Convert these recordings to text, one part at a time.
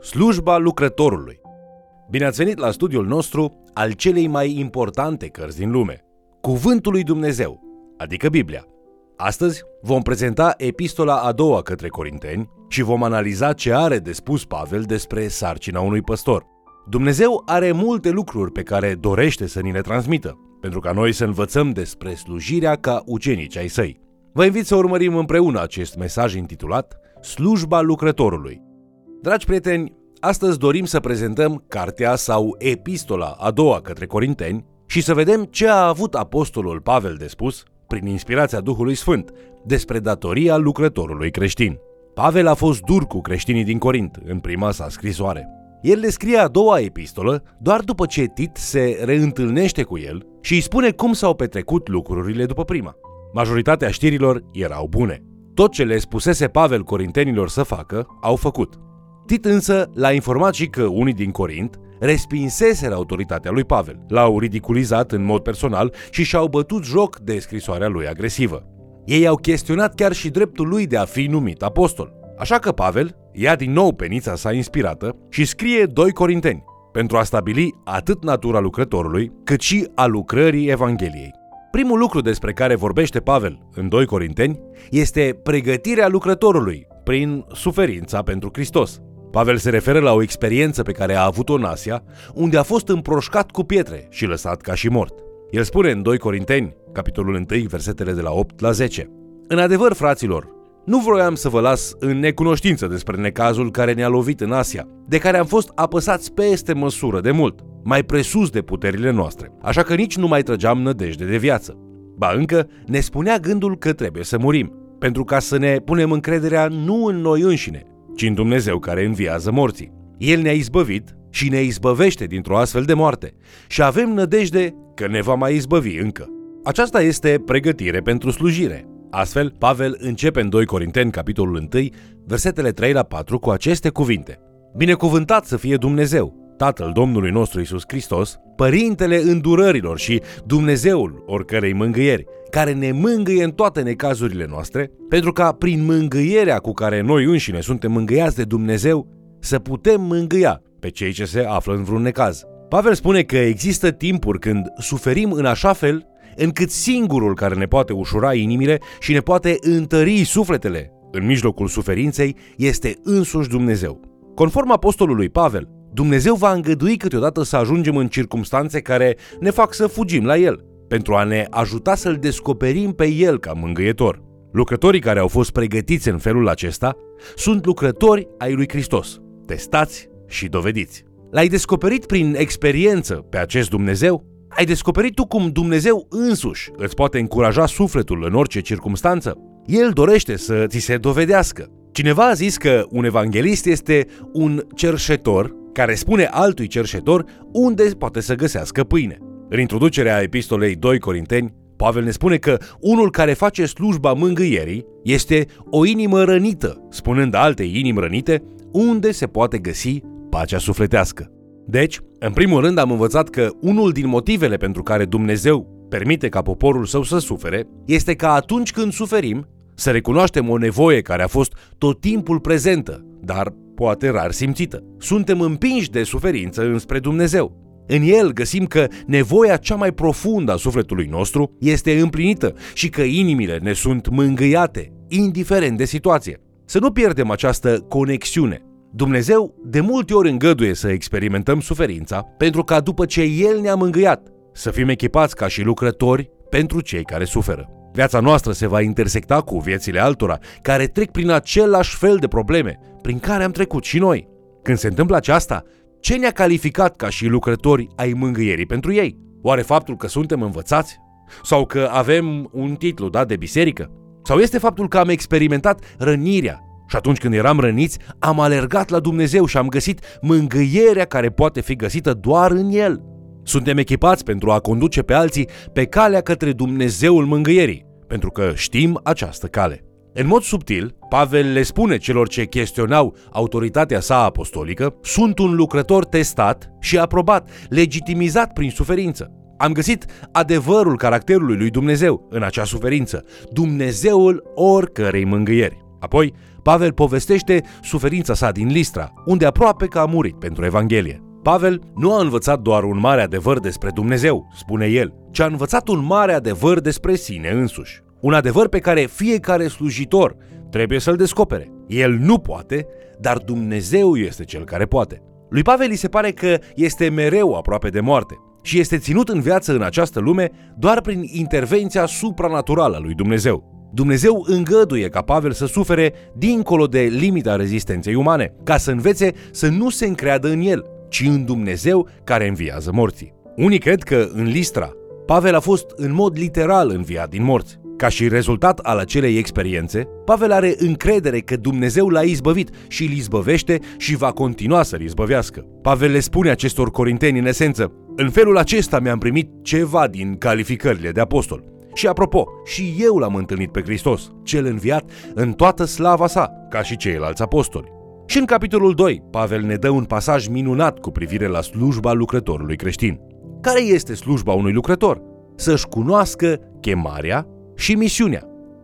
Slujba lucrătorului. Bine ați venit la studiul nostru al celei mai importante cărți din lume, Cuvântul lui Dumnezeu, adică Biblia. Astăzi vom prezenta epistola a doua către Corinteni și vom analiza ce are de spus Pavel despre sarcina unui păstor. Dumnezeu are multe lucruri pe care dorește să ni le transmită, pentru ca noi să învățăm despre slujirea ca ucenici ai săi. Vă invit să urmărim împreună acest mesaj intitulat Slujba lucrătorului. Dragi prieteni, astăzi dorim să prezentăm cartea sau epistola a doua către Corinteni și să vedem ce a avut apostolul Pavel de spus, prin inspirația Duhului Sfânt, despre datoria lucrătorului creștin. Pavel a fost dur cu creștinii din Corint în prima sa scrisoare. El le scrie a doua epistolă doar după ce Tit se reîntâlnește cu el și îi spune cum s-au petrecut lucrurile după prima. Majoritatea știrilor erau bune. Tot ce le spusese Pavel corintenilor să facă, au făcut. Tit însă l-a informat și că unii din Corint respinseseră autoritatea lui Pavel, l-au ridiculizat în mod personal și și-au bătut joc de scrisoarea lui agresivă. Ei au chestionat chiar și dreptul lui de a fi numit apostol. Așa că Pavel ia din nou penița sa inspirată și scrie 2 Corinteni pentru a stabili atât natura lucrătorului, cât și a lucrării Evangheliei. Primul lucru despre care vorbește Pavel în 2 Corinteni este pregătirea lucrătorului prin suferința pentru Hristos. Pavel se referă la o experiență pe care a avut-o în Asia, unde a fost împroșcat cu pietre și lăsat ca și mort. El spune în 2 Corinteni, capitolul 1, versetele de la 8 la 10. În adevăr, fraților, nu vroiam să vă las în necunoștință despre necazul care ne-a lovit în Asia, de care am fost apăsați peste măsură de mult, mai presus de puterile noastre, așa că nici nu mai trăgeam nădejde de viață. Ba încă ne spunea gândul că trebuie să murim, pentru ca să ne punem încrederea nu în noi înșine, ci în Dumnezeu care înviază morții. El ne-a izbăvit și ne izbăvește dintr-o astfel de moarte și avem nădejde că ne va mai izbăvi încă. Aceasta este pregătire pentru slujire. Astfel, Pavel începe în 2 Corinteni, capitolul 1, versetele 3 la 4 cu aceste cuvinte. Binecuvântat să fie Dumnezeu, Tatăl Domnului nostru Isus Hristos, Părintele îndurărilor și Dumnezeul oricărei mângâieri, care ne mângâie în toate necazurile noastre, pentru ca prin mângâierea cu care noi înșine suntem mângâiați de Dumnezeu, să putem mângâia pe cei ce se află în vreun necaz. Pavel spune că există timpuri când suferim în așa fel încât singurul care ne poate ușura inimile și ne poate întări sufletele în mijlocul suferinței este însuși Dumnezeu. Conform apostolului Pavel, Dumnezeu va îngădui câteodată să ajungem în circumstanțe care ne fac să fugim la El, pentru a ne ajuta să-L descoperim pe El ca mângâietor. Lucrătorii care au fost pregătiți în felul acesta sunt lucrători ai lui Hristos, testați și dovediți. L-ai descoperit prin experiență pe acest Dumnezeu? Ai descoperit tu cum Dumnezeu însuși îți poate încuraja sufletul în orice circumstanță? El dorește să ți se dovedească. Cineva a zis că un evanghelist este un cerșetor care spune altui cerșetor unde poate să găsească pâine. În introducerea epistolei 2 Corinteni, Pavel ne spune că unul care face slujba mângâierii este o inimă rănită, spunând altei inimi rănite, unde se poate găsi pacea sufletească. Deci, în primul rând am învățat că unul din motivele pentru care Dumnezeu permite ca poporul său să sufere este că atunci când suferim, să recunoaștem o nevoie care a fost tot timpul prezentă, dar poate rar simțită. Suntem împinși de suferință înspre Dumnezeu. În el găsim că nevoia cea mai profundă a sufletului nostru este împlinită și că inimile ne sunt mângâiate, indiferent de situație. Să nu pierdem această conexiune. Dumnezeu de multe ori îngăduie să experimentăm suferința pentru ca după ce El ne-a mângâiat, să fim echipați ca și lucrători pentru cei care suferă. Viața noastră se va intersecta cu viețile altora care trec prin același fel de probleme prin care am trecut și noi. Când se întâmplă aceasta, ce ne-a calificat ca și lucrători ai mângâierii pentru ei? Oare faptul că suntem învățați? Sau că avem un titlu dat de biserică? Sau este faptul că am experimentat rănirea și atunci când eram răniți, am alergat la Dumnezeu și am găsit mângâierea care poate fi găsită doar în El. Suntem echipați pentru a conduce pe alții pe calea către Dumnezeul mângâierii, pentru că știm această cale. În mod subtil, Pavel le spune celor ce chestionau autoritatea sa apostolică, sunt un lucrător testat și aprobat, legitimizat prin suferință. Am găsit adevărul caracterului lui Dumnezeu în acea suferință, Dumnezeul oricărei mângâieri. Apoi, Pavel povestește suferința sa din Listra, unde aproape că a murit pentru Evanghelie. Pavel nu a învățat doar un mare adevăr despre Dumnezeu, spune el, ci a învățat un mare adevăr despre sine însuși. Un adevăr pe care fiecare slujitor trebuie să-l descopere. El nu poate, dar Dumnezeu este cel care poate. Lui Pavel îi se pare că este mereu aproape de moarte și este ținut în viață în această lume doar prin intervenția supranaturală a lui Dumnezeu. Dumnezeu îngăduie ca Pavel să sufere dincolo de limita rezistenței umane, ca să învețe să nu se încreadă în el, ci în Dumnezeu care înviază morții. Unii cred că în Listra, Pavel a fost în mod literal înviat din morți. Ca și rezultat al acelei experiențe, Pavel are încredere că Dumnezeu l-a izbăvit și îl izbăvește și va continua să-l izbăvească. Pavel le spune acestor corinteni în esență, în felul acesta mi-am primit ceva din calificările de apostol. Și apropo, și eu l-am întâlnit pe Hristos, cel înviat în toată slava sa, ca și ceilalți apostoli. Și în capitolul 2, Pavel ne dă un pasaj minunat cu privire la slujba lucrătorului creștin. Care este slujba unui lucrător? Să-și cunoască chemarea și misiunea.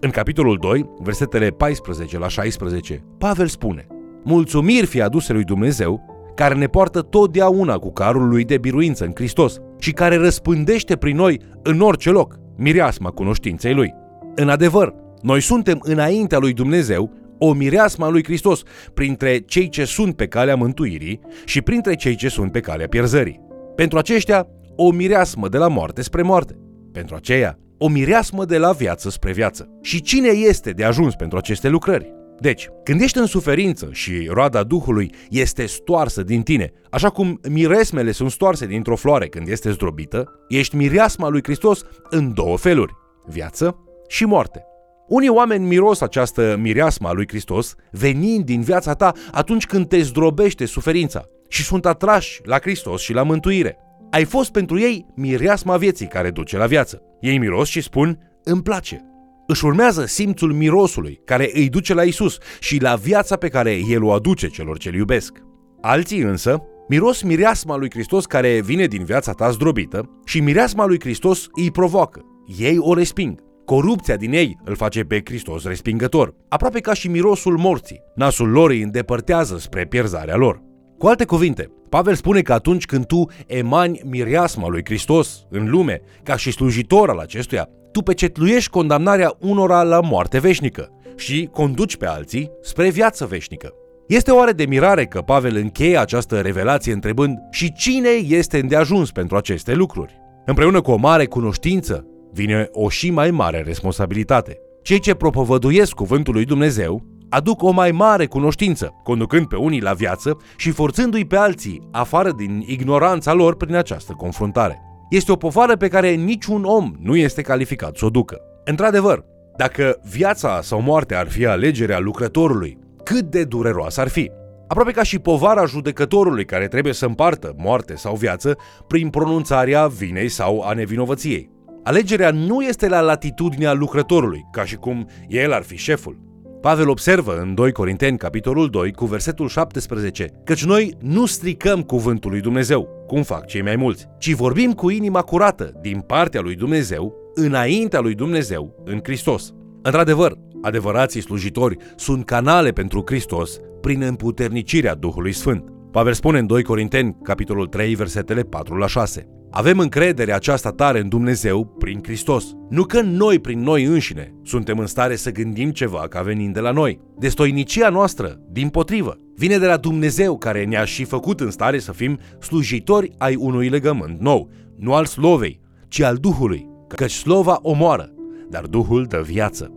În capitolul 2, versetele 14 la 16, Pavel spune Mulțumiri fi aduse lui Dumnezeu, care ne poartă totdeauna cu carul lui de biruință în Hristos și care răspândește prin noi în orice loc mireasma cunoștinței lui. În adevăr, noi suntem înaintea lui Dumnezeu o mireasma lui Hristos printre cei ce sunt pe calea mântuirii și printre cei ce sunt pe calea pierzării. Pentru aceștia, o mireasmă de la moarte spre moarte. Pentru aceia, o mireasmă de la viață spre viață. Și cine este de ajuns pentru aceste lucrări? Deci, când ești în suferință și roada Duhului este stoarsă din tine, așa cum miresmele sunt stoarse dintr-o floare când este zdrobită, ești mireasma lui Hristos în două feluri, viață și moarte. Unii oameni miros această mireasma lui Hristos venind din viața ta atunci când te zdrobește suferința și sunt atrași la Hristos și la mântuire. Ai fost pentru ei mireasma vieții care duce la viață. Ei miros și spun, îmi place. Își urmează simțul mirosului care îi duce la Isus și la viața pe care El o aduce celor ce iubesc. Alții însă miros mireasma lui Hristos care vine din viața ta zdrobită și mireasma lui Hristos îi provoacă. Ei o resping. Corupția din ei îl face pe Hristos respingător, aproape ca și mirosul morții. Nasul lor îi îndepărtează spre pierzarea lor. Cu alte cuvinte, Pavel spune că atunci când tu emani mireasma lui Hristos în lume, ca și slujitor al acestuia, tu pecetluiești condamnarea unora la moarte veșnică și conduci pe alții spre viață veșnică. Este oare de mirare că Pavel încheie această revelație întrebând și cine este îndeajuns pentru aceste lucruri? Împreună cu o mare cunoștință vine o și mai mare responsabilitate. Cei ce propovăduiesc cuvântul lui Dumnezeu aduc o mai mare cunoștință, conducând pe unii la viață și forțându-i pe alții afară din ignoranța lor prin această confruntare. Este o povară pe care niciun om nu este calificat să o ducă. Într-adevăr, dacă viața sau moartea ar fi alegerea lucrătorului, cât de dureroasă ar fi. Aproape ca și povara judecătorului care trebuie să împartă moarte sau viață prin pronunțarea vinei sau a nevinovăției. Alegerea nu este la latitudinea lucrătorului, ca și cum el ar fi șeful. Pavel observă în 2 Corinteni, capitolul 2, cu versetul 17, căci noi nu stricăm cuvântul lui Dumnezeu, cum fac cei mai mulți, ci vorbim cu inima curată, din partea lui Dumnezeu, înaintea lui Dumnezeu, în Hristos. Într-adevăr, adevărații slujitori sunt canale pentru Hristos prin împuternicirea Duhului Sfânt. Pavel spune în 2 Corinteni, capitolul 3, versetele 4 la 6. Avem încredere aceasta tare în Dumnezeu prin Hristos. Nu că noi prin noi înșine suntem în stare să gândim ceva ca venind de la noi. Destoinicia noastră, din potrivă, vine de la Dumnezeu care ne-a și făcut în stare să fim slujitori ai unui legământ nou, nu al slovei, ci al Duhului, căci slova omoară, dar Duhul dă viață.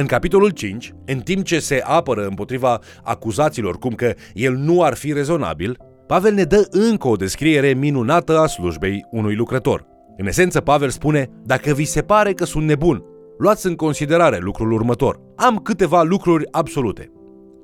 În capitolul 5, în timp ce se apără împotriva acuzațiilor cum că el nu ar fi rezonabil, Pavel ne dă încă o descriere minunată a slujbei unui lucrător. În esență, Pavel spune, dacă vi se pare că sunt nebun, luați în considerare lucrul următor. Am câteva lucruri absolute.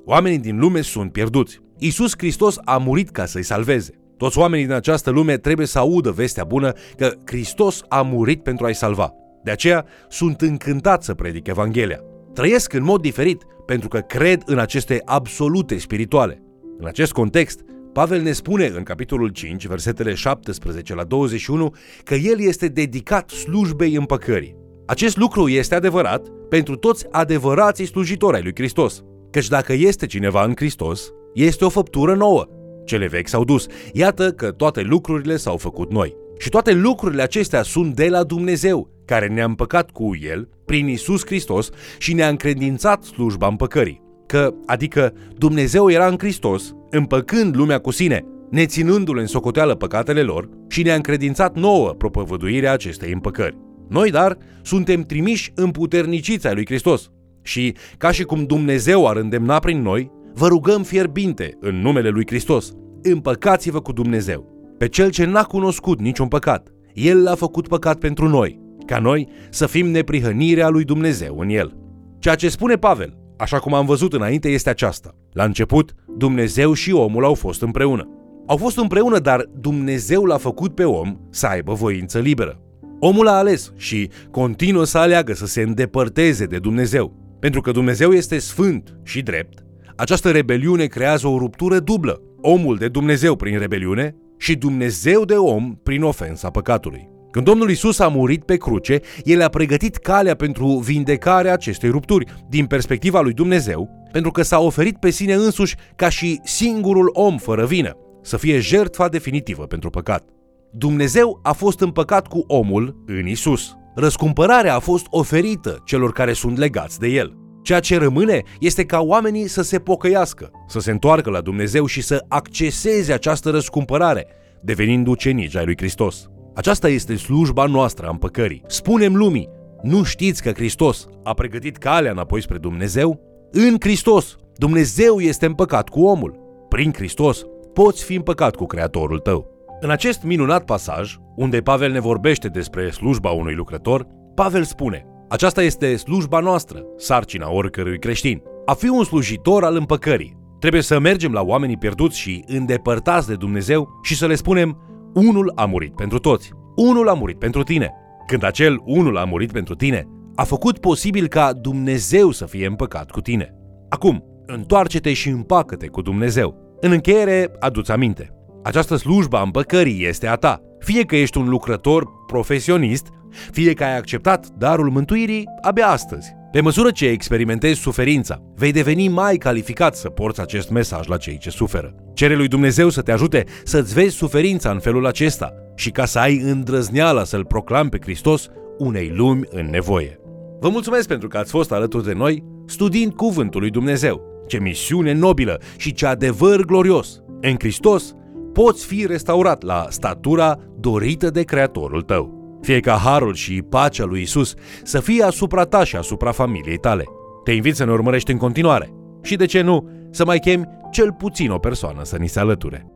Oamenii din lume sunt pierduți. Isus Hristos a murit ca să-i salveze. Toți oamenii din această lume trebuie să audă vestea bună că Hristos a murit pentru a-i salva. De aceea sunt încântat să predic Evanghelia. Trăiesc în mod diferit pentru că cred în aceste absolute spirituale. În acest context, Pavel ne spune în capitolul 5, versetele 17 la 21, că el este dedicat slujbei împăcării. Acest lucru este adevărat pentru toți adevărații slujitori ai lui Hristos. Căci dacă este cineva în Hristos, este o făptură nouă. Cele vechi s-au dus. Iată că toate lucrurile s-au făcut noi. Și toate lucrurile acestea sunt de la Dumnezeu, care ne-a împăcat cu El prin Isus Hristos și ne-a încredințat slujba împăcării. Că, adică, Dumnezeu era în Hristos, împăcând lumea cu sine, neținându-le în socoteală păcatele lor și ne-a încredințat nouă propovăduirea acestei împăcări. Noi, dar, suntem trimiși împuterniciți ai lui Hristos și, ca și cum Dumnezeu ar îndemna prin noi, vă rugăm fierbinte în numele lui Hristos, împăcați-vă cu Dumnezeu. Pe cel ce n-a cunoscut niciun păcat, El l-a făcut păcat pentru noi, ca noi să fim neprihănirea lui Dumnezeu în El. Ceea ce spune Pavel, așa cum am văzut înainte, este aceasta. La început, Dumnezeu și omul au fost împreună. Au fost împreună, dar Dumnezeu l-a făcut pe om să aibă voință liberă. Omul a ales și continuă să aleagă să se îndepărteze de Dumnezeu. Pentru că Dumnezeu este sfânt și drept, această rebeliune creează o ruptură dublă. Omul de Dumnezeu prin rebeliune și Dumnezeu de om prin ofensa păcatului. Când Domnul Isus a murit pe cruce, El a pregătit calea pentru vindecarea acestei rupturi din perspectiva lui Dumnezeu, pentru că s-a oferit pe sine însuși ca și singurul om fără vină, să fie jertfa definitivă pentru păcat. Dumnezeu a fost împăcat cu omul în Isus. Răscumpărarea a fost oferită celor care sunt legați de El. Ceea ce rămâne este ca oamenii să se pocăiască, să se întoarcă la Dumnezeu și să acceseze această răscumpărare, devenind ucenici ai lui Hristos. Aceasta este slujba noastră a împăcării. Spunem lumii, nu știți că Hristos a pregătit calea înapoi spre Dumnezeu? În Hristos, Dumnezeu este împăcat cu omul. Prin Hristos, poți fi împăcat cu Creatorul tău. În acest minunat pasaj, unde Pavel ne vorbește despre slujba unui lucrător, Pavel spune Aceasta este slujba noastră, sarcina oricărui creștin. A fi un slujitor al împăcării. Trebuie să mergem la oamenii pierduți și îndepărtați de Dumnezeu și să le spunem unul a murit pentru toți. Unul a murit pentru tine. Când acel unul a murit pentru tine, a făcut posibil ca Dumnezeu să fie împăcat cu tine. Acum, întoarce-te și împacă-te cu Dumnezeu. În încheiere, adu-ți aminte. Această slujbă a împăcării este a ta. Fie că ești un lucrător profesionist, fie că ai acceptat darul mântuirii abia astăzi. Pe măsură ce experimentezi suferința, vei deveni mai calificat să porți acest mesaj la cei ce suferă. Cere lui Dumnezeu să te ajute să-ți vezi suferința în felul acesta și ca să ai îndrăzneala să-L proclami pe Hristos unei lumi în nevoie. Vă mulțumesc pentru că ați fost alături de noi studiind Cuvântul lui Dumnezeu. Ce misiune nobilă și ce adevăr glorios! În Hristos poți fi restaurat la statura dorită de Creatorul tău. Fie ca harul și pacea lui Isus să fie asupra ta și asupra familiei tale. Te invit să ne urmărești în continuare și, de ce nu, să mai chemi cel puțin o persoană să ni se alăture.